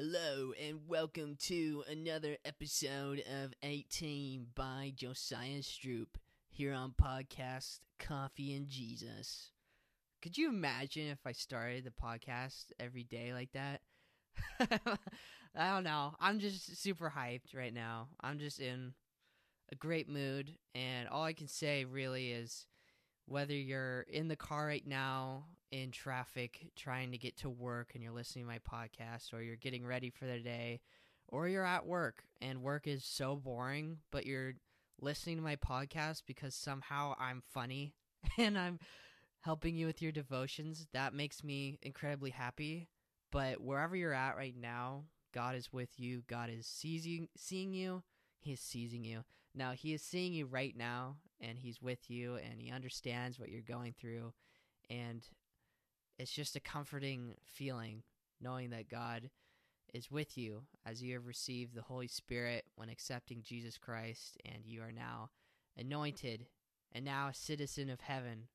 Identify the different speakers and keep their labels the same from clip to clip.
Speaker 1: Hello, and welcome to another episode of 18 by Josiah Stroop here on podcast Coffee and Jesus. Could you imagine if I started the podcast every day like that? I don't know. I'm just super hyped right now. I'm just in a great mood, and all I can say really is whether you're in the car right now in traffic trying to get to work and you're listening to my podcast or you're getting ready for the day or you're at work and work is so boring but you're listening to my podcast because somehow I'm funny and I'm helping you with your devotions that makes me incredibly happy. But wherever you're at right now God is with you. God is seizing seeing you. He is seizing you. Now he is seeing you right now and he's with you and he understands what you're going through and it's just a comforting feeling knowing that God is with you as you have received the Holy Spirit when accepting Jesus Christ, and you are now anointed and now a citizen of heaven.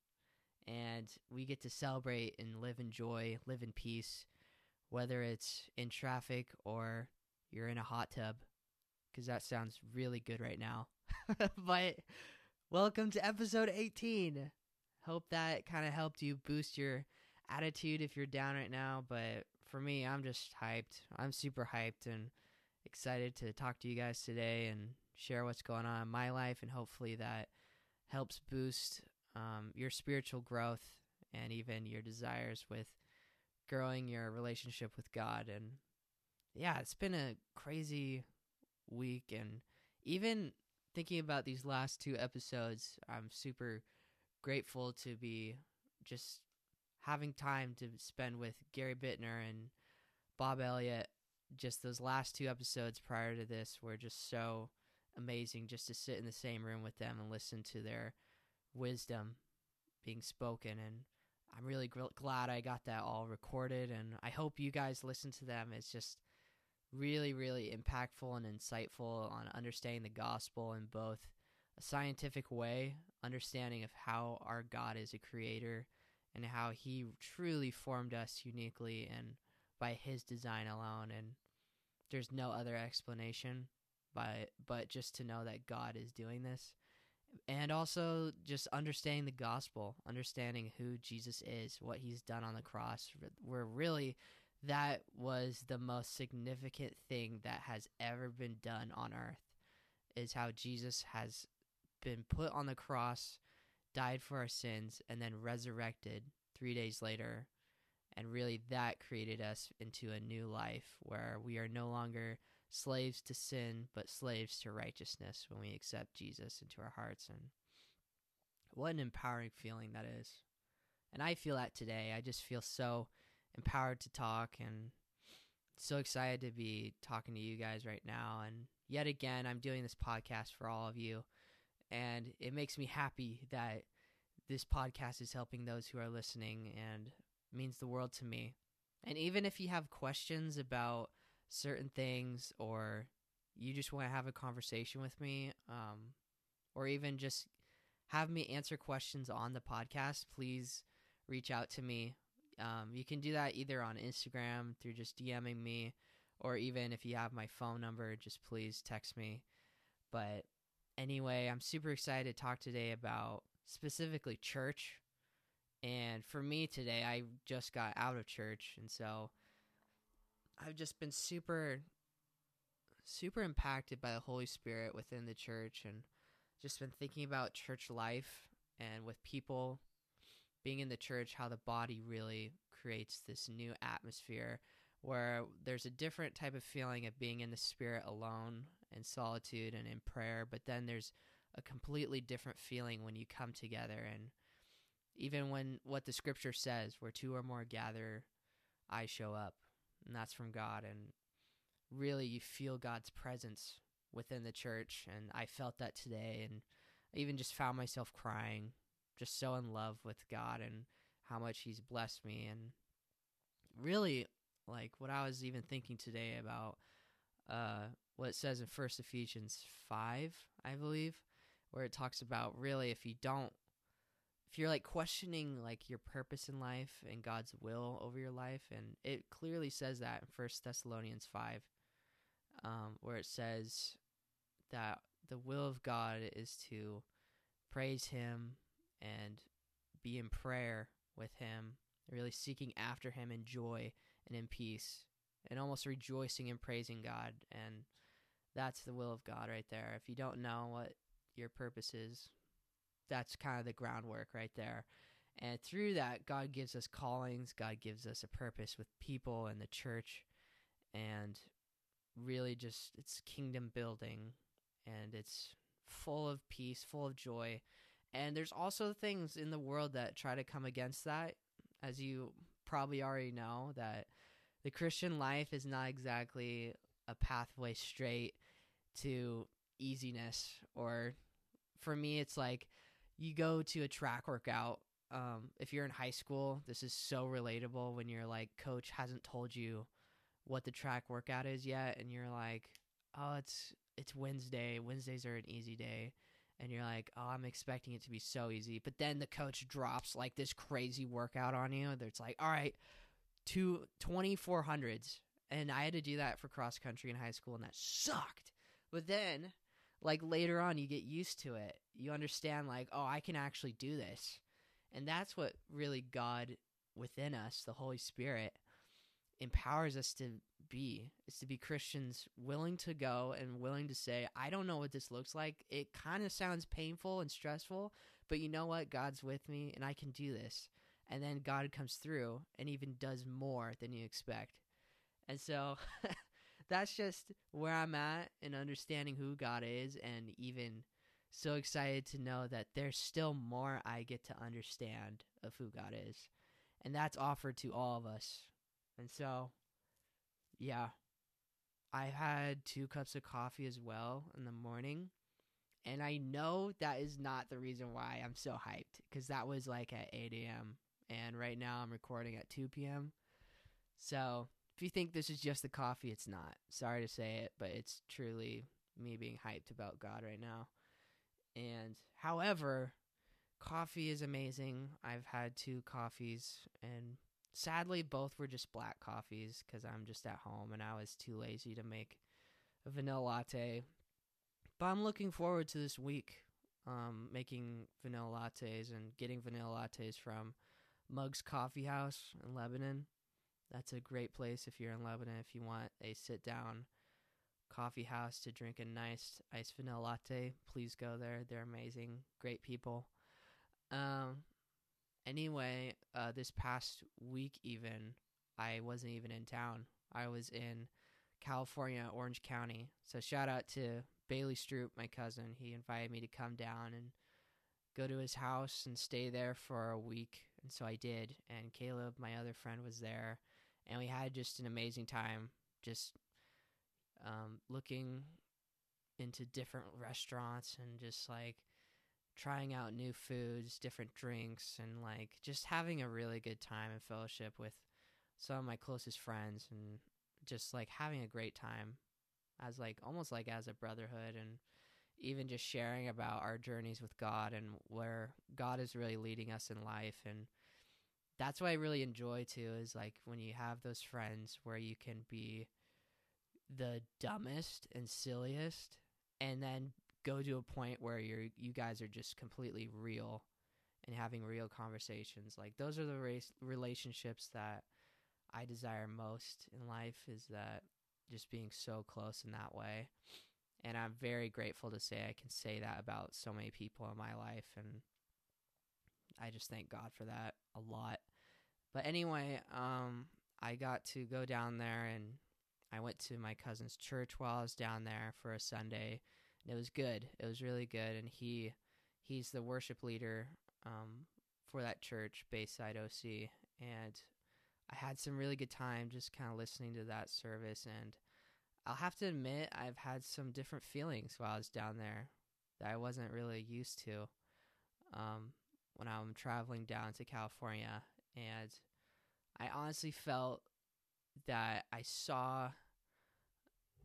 Speaker 1: And we get to celebrate and live in joy, live in peace, whether it's in traffic or you're in a hot tub, because that sounds really good right now. but welcome to episode 18. Hope that kind of helped you boost your attitude if you're down right now, but for me, I'm just hyped. I'm super hyped and excited to talk to you guys today and share what's going on in my life, and hopefully that helps boost um, your spiritual growth and even your desires with growing your relationship with God. And yeah, it's been a crazy week, and even thinking about these last two episodes, I'm super grateful to be just having time to spend with Gary Bittner and Bob Elliott, just those last two episodes prior to this were just so amazing just to sit in the same room with them and listen to their wisdom being spoken. And I'm really gl- glad I got that all recorded. And I hope you guys listen to them. It's just really, really impactful and insightful on understanding the gospel in both a scientific way, understanding of how our God is a creator and how he truly formed us uniquely and by his design alone and there's no other explanation but but just to know that God is doing this. And also just understanding the gospel understanding who Jesus is what he's done on the cross. Where really that was the most significant thing that has ever been done on earth is how Jesus has been put on the cross died for our sins, and then resurrected three days later. And really, that created us into a new life where we are no longer slaves to sin, but slaves to righteousness when we accept Jesus into our hearts. And what an empowering feeling that is. And I feel that today. I just feel so empowered to talk and so excited to be talking to you guys right now. And yet again, I'm doing this podcast for all of you and it makes me happy that this podcast is helping those who are listening and means the world to me. And even if you have questions about certain things or you just want to have a conversation with me um, or even just have me answer questions on the podcast, please reach out to me. Um, you can do that either on Instagram through just DMing me, or even if you have my phone number, just please text me. But anyway, I'm super excited to talk today about specifically church. And for me today, I just got out of church. And so I've just been super, super impacted by the Holy Spirit within the church and just been thinking about church life and with people being in the church, how the body really creates this new atmosphere where there's a different type of feeling of being in the spirit alone in solitude and in prayer, but then there's a completely different feeling when you come together. And even when what the scripture says where two or more gather I show up. And that's from God. And really you feel God's presence within the church. And I felt that today. And I even just found myself crying just so in love with God and how much he's blessed me. And really like what I was even thinking today about uh what it says in First Ephesians five, I believe, where it talks about really if you don't if you're like questioning like your purpose in life and God's will over your life, and it clearly says that in First Thessalonians five, um, where it says that the will of God is to praise Him and be in prayer with Him, really seeking after Him in joy and in peace, and almost rejoicing and praising God. And that's the will of God right there. If you don't know what your purpose is, that's kind of the groundwork right there. And through that, God gives us callings, God gives us a purpose with people and the church, and really just it's kingdom building and it's full of peace, full of joy. And there's also things in the world that try to come against that, as you probably already know, that the Christian life is not exactly a pathway straight to easiness. Or for me, it's like you go to a track workout. Um, if you're in high school, this is so relatable when your like coach hasn't told you what the track workout is yet, and you're like, oh, it's it's Wednesday. Wednesdays are an easy day. And you're like, oh, I'm expecting it to be so easy. But then the coach drops like this crazy workout on you. It's like, all right, two 2400s. And I had to do that for cross country in high school, and that sucked. But then, like later on, you get used to it. You understand, like, oh, I can actually do this. And that's what really God within us, the Holy Spirit, empowers us to be is to be Christians willing to go and willing to say, I don't know what this looks like. It kind of sounds painful and stressful, but you know what? God's with me and I can do this. And then God comes through and even does more than you expect. And so that's just where I'm at in understanding who God is and even so excited to know that there's still more I get to understand of who God is. And that's offered to all of us. And so yeah. I had two cups of coffee as well in the morning. And I know that is not the reason why I'm so hyped because that was like at 8 a.m. And right now I'm recording at 2 p.m. So you think this is just the coffee, it's not. Sorry to say it, but it's truly me being hyped about God right now. And however, coffee is amazing. I've had two coffees and Sadly, both were just black coffees because I'm just at home and I was too lazy to make a vanilla latte. But I'm looking forward to this week um, making vanilla lattes and getting vanilla lattes from Mugs Coffee House in Lebanon. That's a great place if you're in Lebanon. If you want a sit down coffee house to drink a nice iced vanilla latte, please go there. They're amazing, great people. Um, Anyway, uh, this past week, even, I wasn't even in town. I was in California, Orange County. So shout out to Bailey Stroop, my cousin. He invited me to come down and go to his house and stay there for a week. And so I did. And Caleb, my other friend, was there. And we had just an amazing time just um, looking into different restaurants and just like trying out new foods, different drinks, and like just having a really good time and fellowship with some of my closest friends and just like having a great time as like almost like as a brotherhood and even just sharing about our journeys with God and where God is really leading us in life and that's what I really enjoy too is like when you have those friends where you can be the dumbest and silliest and then go to a point where you're you guys are just completely real and having real conversations. Like those are the race, relationships that i desire most in life is that just being so close in that way. And i'm very grateful to say i can say that about so many people in my life and i just thank god for that a lot but anyway um i got to go down there and i went to my cousin's church while i was down there for a sunday it was good. It was really good, and he he's the worship leader um, for that church, Bayside OC, and I had some really good time just kind of listening to that service. And I'll have to admit, I've had some different feelings while I was down there that I wasn't really used to um, when I'm traveling down to California, and I honestly felt that I saw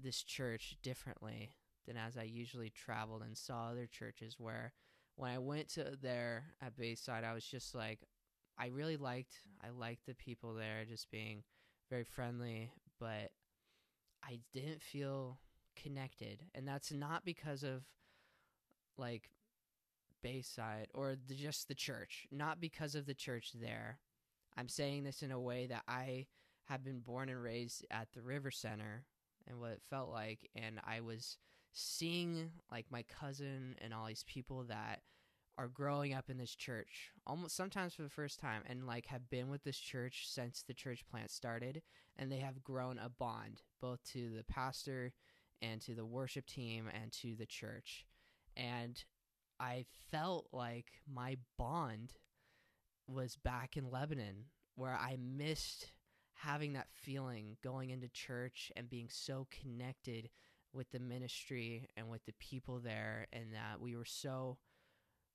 Speaker 1: this church differently than as I usually traveled and saw other churches where when I went to there at Bayside, I was just like, I really liked, I liked the people there, just being very friendly, but I didn't feel connected, and that's not because of like Bayside or the, just the church, not because of the church there. I'm saying this in a way that I have been born and raised at the River Center and what it felt like, and I was seeing like my cousin and all these people that are growing up in this church almost sometimes for the first time and like have been with this church since the church plant started and they have grown a bond both to the pastor and to the worship team and to the church. And i felt like my bond was back in lebanon where i missed having that feeling going into church and being so connected with the ministry and with the people there and that we were so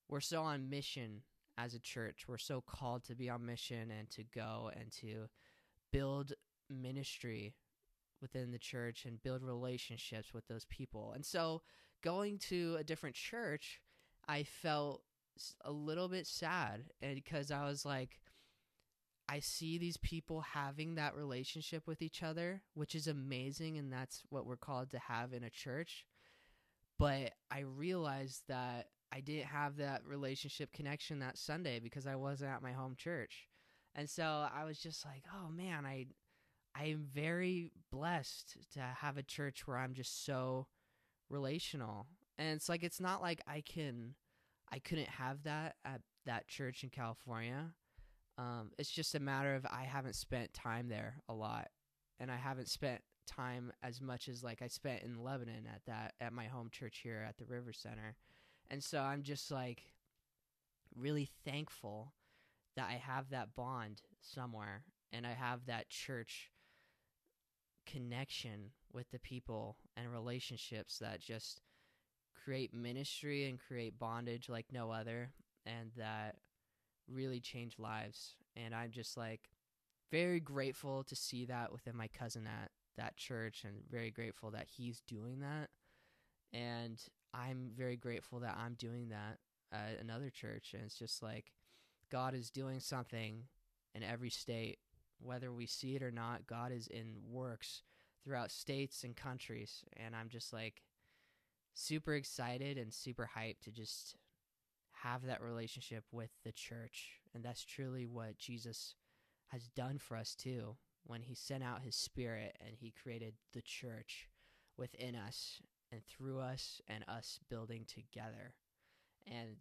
Speaker 1: we're so on mission as a church. We're so called to be on mission and to go and to build ministry within the church and build relationships with those people. And so going to a different church i felt a little bit sad because i was like I see these people having that relationship with each other, which is amazing, and that's what we're called to have in a church. But I realized that I didn't have that relationship connection that Sunday because I wasn't at my home church. And so I was just like, oh man, I I am very blessed to have a church where I'm just so relational. And it's like it's not like I can I couldn't have that at that church in California. Um, it's just a matter of I haven't spent time there a lot, and I haven't spent time as much as like I spent in Lebanon at that at my home church here at the River Center, and so I'm just like really thankful that I have that bond somewhere and I have that church connection with the people and relationships that just create ministry and create bondage like no other and that really change lives. And I'm just like very grateful to see that within my cousin at that church and very grateful that he's doing that. And I'm very grateful that I'm doing that at another church. And it's just like God is doing something in every state, whether we see it or not. God is in works throughout states and countries. And I'm just like super excited and super hyped to just have that relationship with the church. And that's truly what Jesus has done for us too when he sent out his spirit and he created the church within us and through us and us building together. And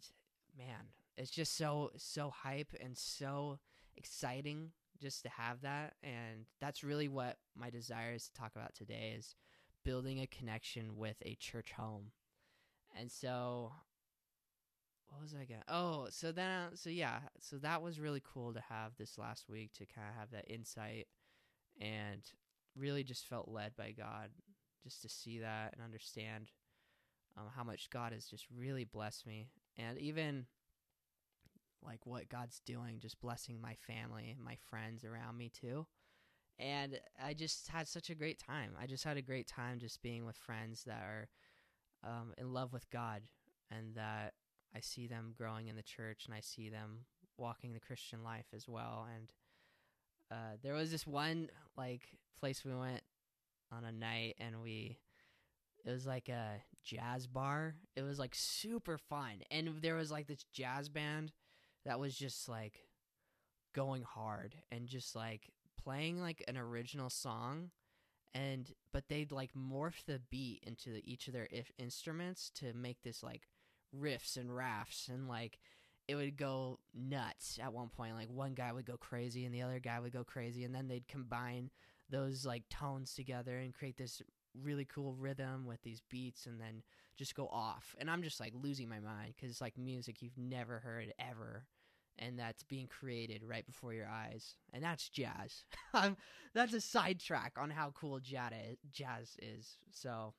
Speaker 1: man, it's just so so hype and so exciting just to have that and that's really what my desire is to talk about today is building a connection with a church home. And so what was I going? Oh, so then, so yeah, so that was really cool to have this last week to kind of have that insight, and really just felt led by God, just to see that and understand um, how much God has just really blessed me, and even like what God's doing, just blessing my family and my friends around me too. And I just had such a great time. I just had a great time just being with friends that are um, in love with God and that I see them growing in the church and I see them walking the Christian life as well. And uh, there was this one like place we went on a night and we it was like a jazz bar. It was like super fun. And there was like this jazz band that was just like going hard and just like playing like an original song and but they'd like morph the beat into each of their if instruments to make this like riffs and rafts and like it would go nuts at one point like one guy would go crazy and the other guy would go crazy and then they'd combine those like tones together and create this really cool rhythm with these beats and then just go off. And i'm just like losing my mind because it's like music you've never heard ever and that's being created right before your eyes and that's jazz that's a sidetrack on how cool jazz is so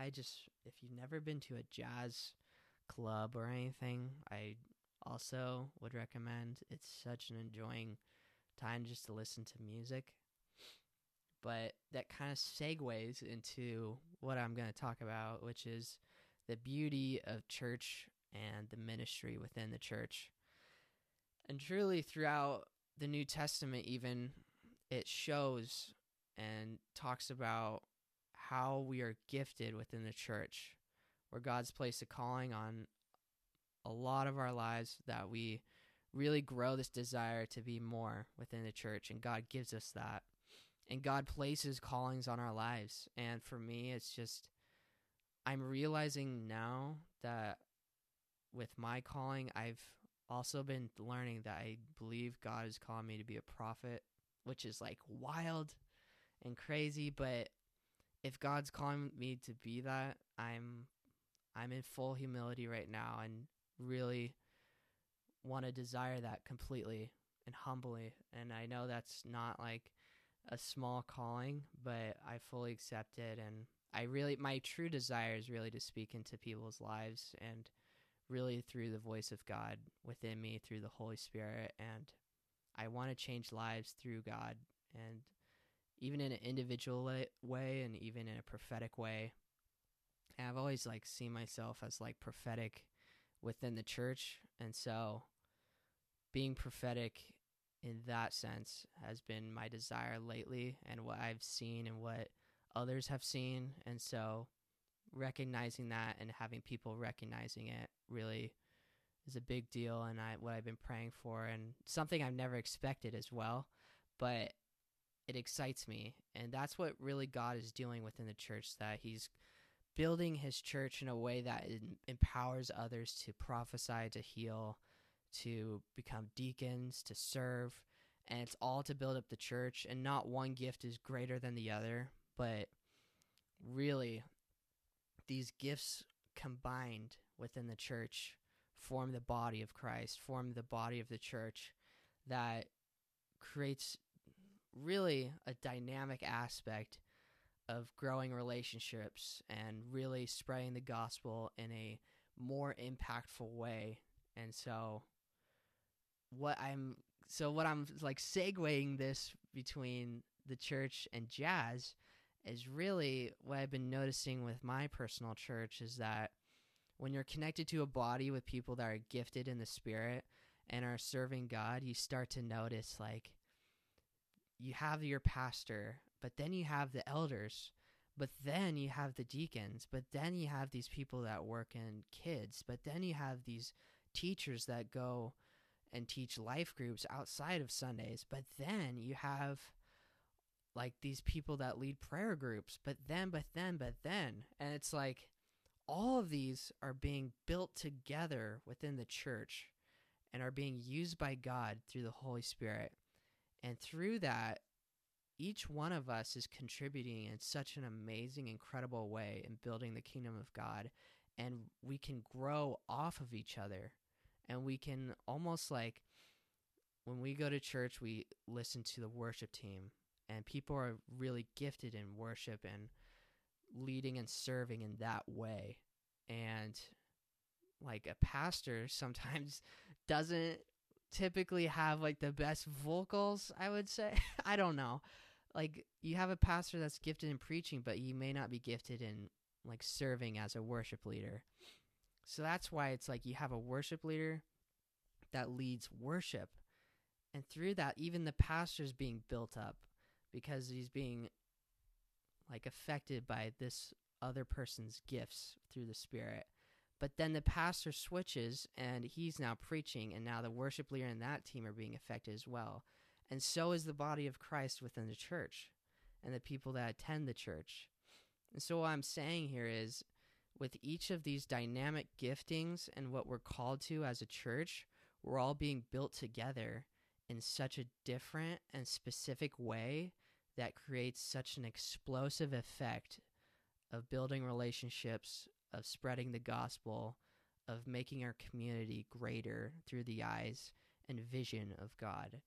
Speaker 1: I just, if you've never been to a jazz club or anything, I also would recommend. It's such an enjoying time just to listen to music. But that kind of segues into what I'm going to talk about, which is the beauty of church and the ministry within the church. And truly, throughout the New Testament, even it shows and talks about how we are gifted within the church, where God's placed a calling on a lot of our lives that we really grow this desire to be more within the church, and God gives us that. And God places callings on our lives. And for me, it's just, I'm realizing now that with my calling, I've also been learning that I believe God is calling me to be a prophet, which is like wild and crazy, but if God's calling me to be that, I'm I'm in full humility right now and really want to desire that completely and humbly. And I know that's not like a small calling, but I fully accept it and I really my true desire is really to speak into people's lives and really through the voice of God within me through the Holy Spirit and I want to change lives through God and even in an individual way and even in a prophetic way. And I've always like seen myself as like prophetic within the church and so being prophetic in that sense has been my desire lately and what I've seen and what others have seen and so recognizing that and having people recognizing it really is a big deal and I what I've been praying for and something I've never expected as well but it excites me. And that's what really God is doing within the church that he's building his church in a way that empowers others to prophesy to heal to become deacons to serve. And it's all to build up the church. And not one gift is greater than the other but really these gifts combined within the church form the body of Christ, form the body of the church that creates really a dynamic aspect of growing relationships and really spreading the gospel in a more impactful way. And so what I'm so what I'm like segueing this between the church and jazz is really what I've been noticing with my personal church is that when you're connected to a body with people that are gifted in the spirit and are serving God, you start to notice like you have your pastor, but then you have the elders, but then you have the deacons, but then you have these people that work in kids, but then you have these teachers that go and teach life groups outside of Sundays, but then you have like these people that lead prayer groups, but then, but then, but then. And it's like all of these are being built together within the church and are being used by God through the Holy Spirit. And through that, each one of us is contributing in such an amazing, incredible way in building the kingdom of God. And we can grow off of each other. And we can almost like, when we go to church, we listen to the worship team and people are really gifted in worship and leading and serving in that way. And like a pastor sometimes doesn't typically have like the best vocals i would say. I don't know. Like you have a pastor that's gifted in preaching but you may not be gifted in like serving as a worship leader. So that's why it's like you have a worship leader that leads worship. And through that even the pastor's being built up because he's being like affected by this other person's gifts through the spirit. But then the pastor switches and he's now preaching and now the worship leader and that team are being affected as well. And so is the body of christ within the church and the people that attend the church. And so what i'm saying here is with each of these dynamic giftings and what we're called to as a church we're all being built together in such a different and specific way that creates such an explosive effect of building relationships, of spreading the gospel, of making our community greater through the eyes and vision of God.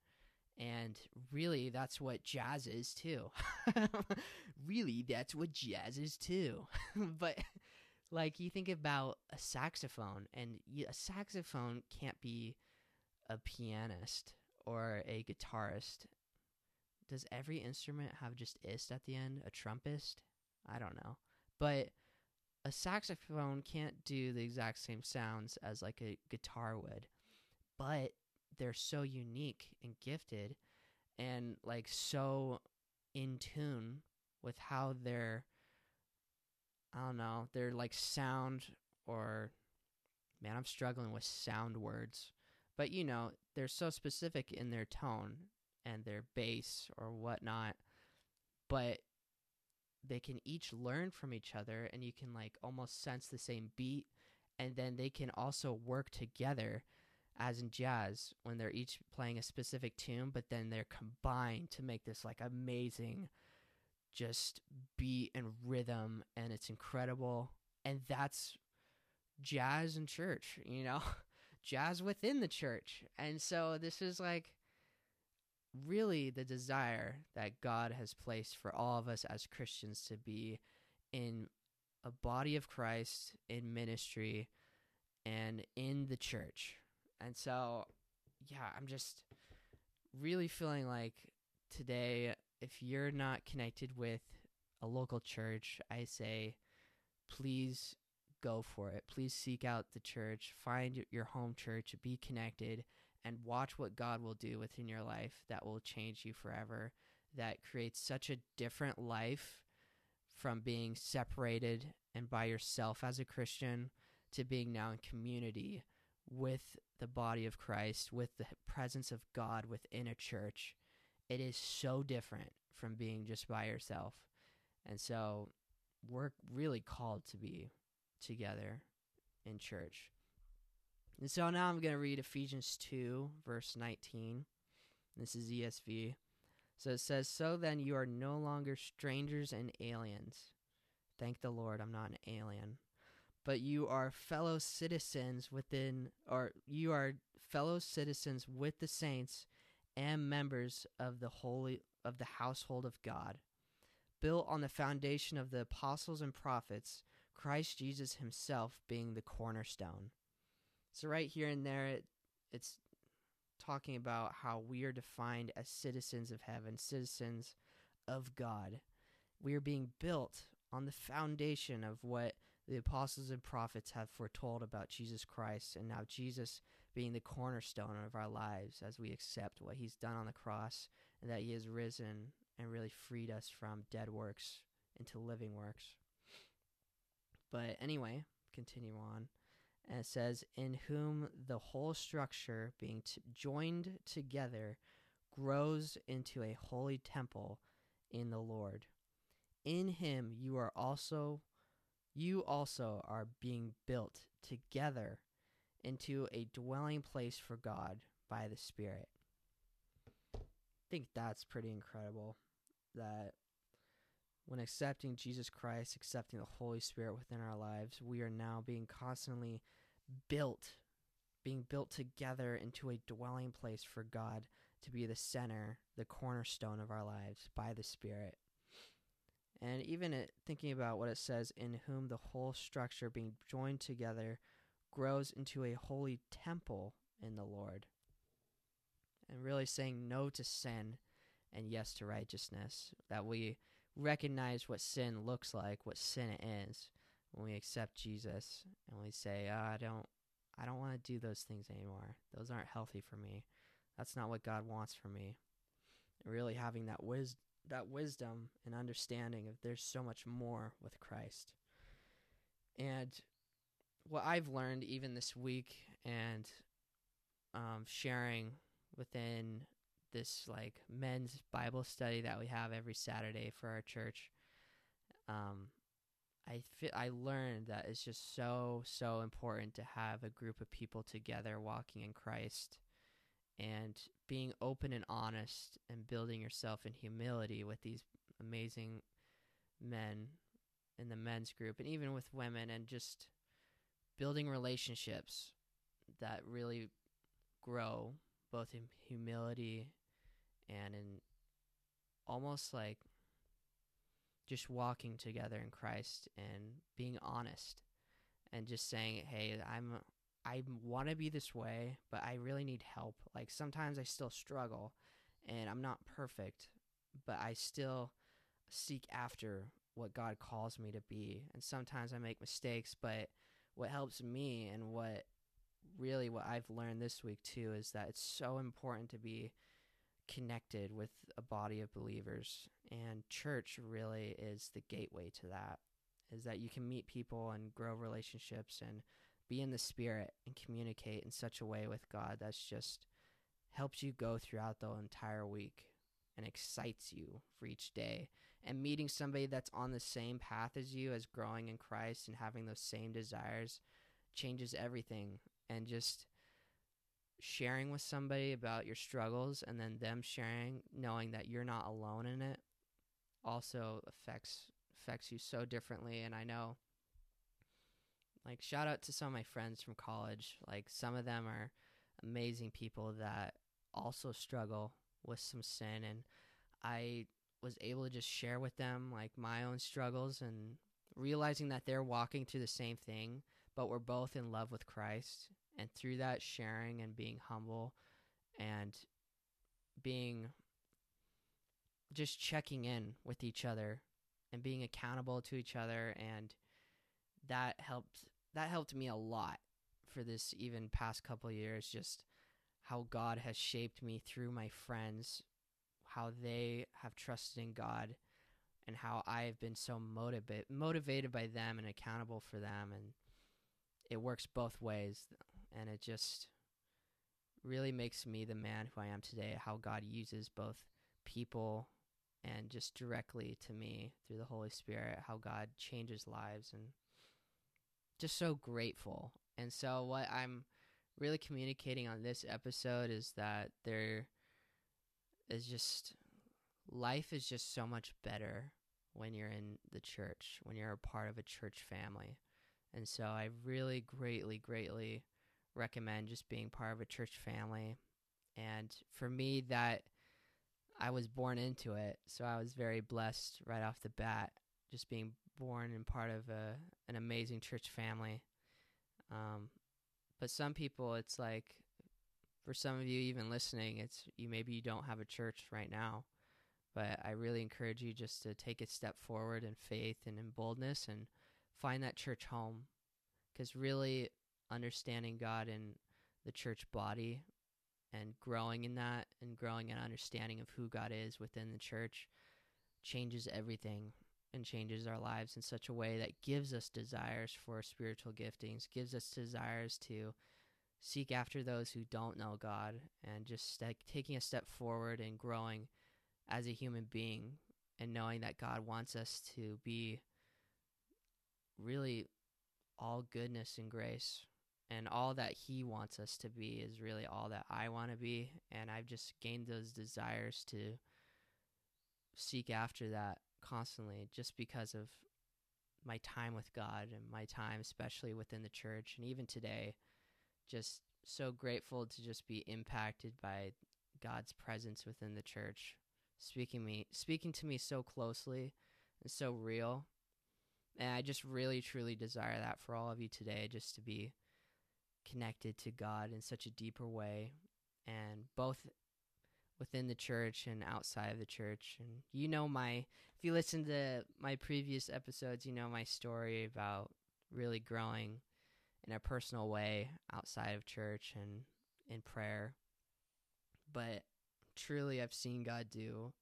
Speaker 1: And really, that's what jazz is too. really, that's what jazz is too. but, like, you think about a saxophone, and a saxophone can't be a pianist or a guitarist does every instrument have just ist at the end? A trumpist? I don't know. But a saxophone can't do the exact same sounds as like a guitar would, but they're so unique and gifted and like so in tune with how their I don't know, their like sound or man, I'm struggling with sound words. But you know, they're so specific in their tone and their bass or whatnot. But they can each learn from each other and you can like almost sense the same beat and then they can also work together as in jazz when they're each playing a specific tune but then they're combined to make this like amazing just beat and rhythm and it's incredible and that's jazz in church you know jazz within the church and so this is like really the desire that God has placed for all of us as Christians to be in a body of Christ, in ministry, and in the church. And so, yeah, I'm just really feeling like today, if you're not connected with a local church, I say, please go for it. Please seek out the church, find your home church, be connected, and watch what God will do within your life that will change you forever, that creates such a different life from being separated and by yourself as a Christian to being now in community with the body of Christ, with the presence of God within a church. It is so different from being just by yourself. And so we're really called to be together in church. And so now I'm going to read Ephesians 2, verse 19. This is ESV. So it says, So then you are no longer strangers and aliens. Thank the Lord, I'm not an alien. But you are fellow citizens within, or you are fellow citizens with the saints and members of the holy of the household of God, built on the foundation of the apostles and prophets, Christ Jesus himself being the cornerstone so right here and there, it, it's talking about how we are defined as citizens of heaven, citizens of God. We are being built on the foundation of what the apostles and prophets have foretold about Jesus Christ, and now Jesus being the cornerstone of our lives as we accept what he's done on the cross and that he has risen and really freed us from dead works into living works. But anyway, continue on. And it says, In whom the whole structure, being t- joined together, grows into a holy temple in the Lord. In him you are also you also are being built together into a dwelling place for God by the Spirit. I think that's pretty incredible that when accepting Jesus Christ, accepting the Holy Spirit within our lives, we are now being constantly built, being built together into a dwelling place for God to be the center, the cornerstone of our lives by the Spirit. And even it, thinking about what it says, in whom the whole structure being joined together grows into a holy temple in the Lord. And really saying no to sin and yes to righteousness. That we recognize what sin looks like, what sin is, when we accept Jesus and we say, oh, "I don't, I don't want to do those things anymore. Those aren't healthy for me. That's not what God wants for me." And really having that wis- that wisdom and understanding of there's so much more with Christ. And what I've learned even this week and um, sharing within this like men's Bible study that we have every Saturday for our church. Um, I fi- I learned that it's just so so important to have a group of people together walking in Christ and being open and honest and building yourself in humility with these amazing men in the men's group and even with women and just building relationships that really grow both in humility and in almost like just walking together in Christ and being honest and just saying, "Hey, I'm I want to be this way, but I really need help. Like sometimes I still struggle and I'm not perfect, but I still seek after
Speaker 2: what God calls me to be. And sometimes I make mistakes, but what helps me and what really what I've learned this week too is that it's so important to be connected with a body of believers and church really is the gateway to that is that you can meet people and grow relationships and be in the spirit and communicate in such a way with God that's just helps you go throughout the entire week and excites you for each day. And meeting somebody that's on the same path as you as growing in Christ and having those same desires changes everything. And just sharing with somebody about your struggles and then them sharing knowing that you're not alone in it also affects affects you so differently. And I know like shout out to some of my friends from college. Like some of them are amazing people that also struggle with some sin. And I was able to just share with them like my own struggles and realizing that they're walking through the same thing but we're both in love with Christ and through that sharing and being humble and being just checking in with each other and being accountable to each other. And that helped that helped me a lot for this even past couple years just how God has shaped me through my friends how they have trusted in God and how I've been so motivated motivated by them and accountable for them. And it works both ways and it just really makes me the man who I am today. How God uses both people and just directly to me through the Holy Spirit, how God changes lives and just so grateful. And so, what I'm really communicating on this episode is that there is just life is just so much better when you're in the church, when you're a part of a church family. And so, I really greatly, greatly recommend just being part of a church family. And for me, that I was born into it, so I was very blessed right off the bat, just being born and part of a an amazing church family. Um, but some people, it's like, for some of you even listening, it's you maybe you don't have a church right now, but I really encourage you just to take a step forward in faith and in boldness and find that church home, because really understanding God in the church body and growing in that and growing an understanding of who God is within the church changes everything and changes our lives in such a way that gives us desires for spiritual giftings, gives us desires to seek after those who don't know God and just like taking a step forward and growing as a human being and knowing that God wants us to be really all goodness and grace and all that he wants us to be is really all that I want to be and I've just gained those desires to seek after that constantly just because of my time with God and my time especially within the church and even today just so grateful to just be impacted by God's presence within the church speaking me speaking to me so closely and so real. And I just really truly desire that for all of you today just to be connected to God in such a deeper way, and both within the church and outside of the church. And you know my, if you listen to my previous episodes, you know my story about really growing in a personal way outside of church and in prayer. But truly, I've seen God do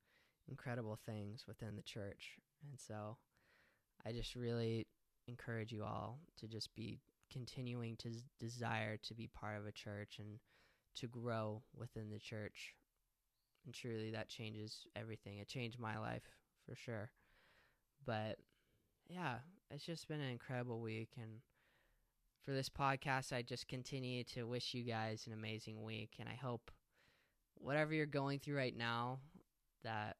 Speaker 2: incredible things within the church. And so I just really encourage you all to just be continuing to desire to be part of a church and to grow within the church. And truly, that changes everything. It changed my life for sure. But yeah, it's just been an incredible week. And for this podcast, I just continue to wish you guys an amazing week. And I hope whatever you're going through right now, that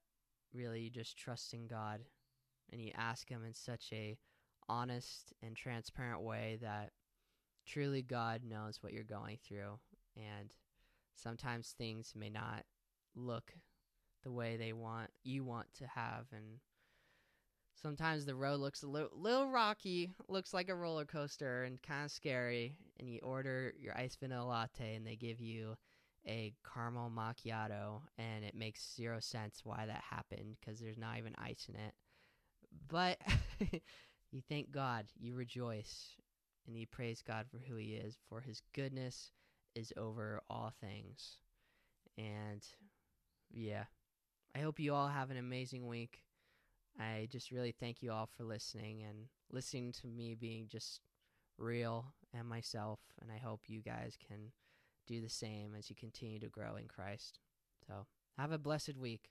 Speaker 2: really you just trust in God and you ask Him in such a honest and transparent way that truly God knows what you're going through and sometimes things may not look the way they want you want to have and sometimes the road looks a little, rocky looks like a roller coaster and kind of scary and you order your ice vanilla latte and they give you a caramel macchiato and it makes zero sense why that happened because there's not even ice in it. But you thank God, you rejoice, and he praise God for who He is, for His goodness is over all things. And yeah, I hope you all have an amazing week. I just really thank you all for listening and listening to me being just real and myself. And I hope you guys can do the same as you continue to grow in Christ. So have a blessed week.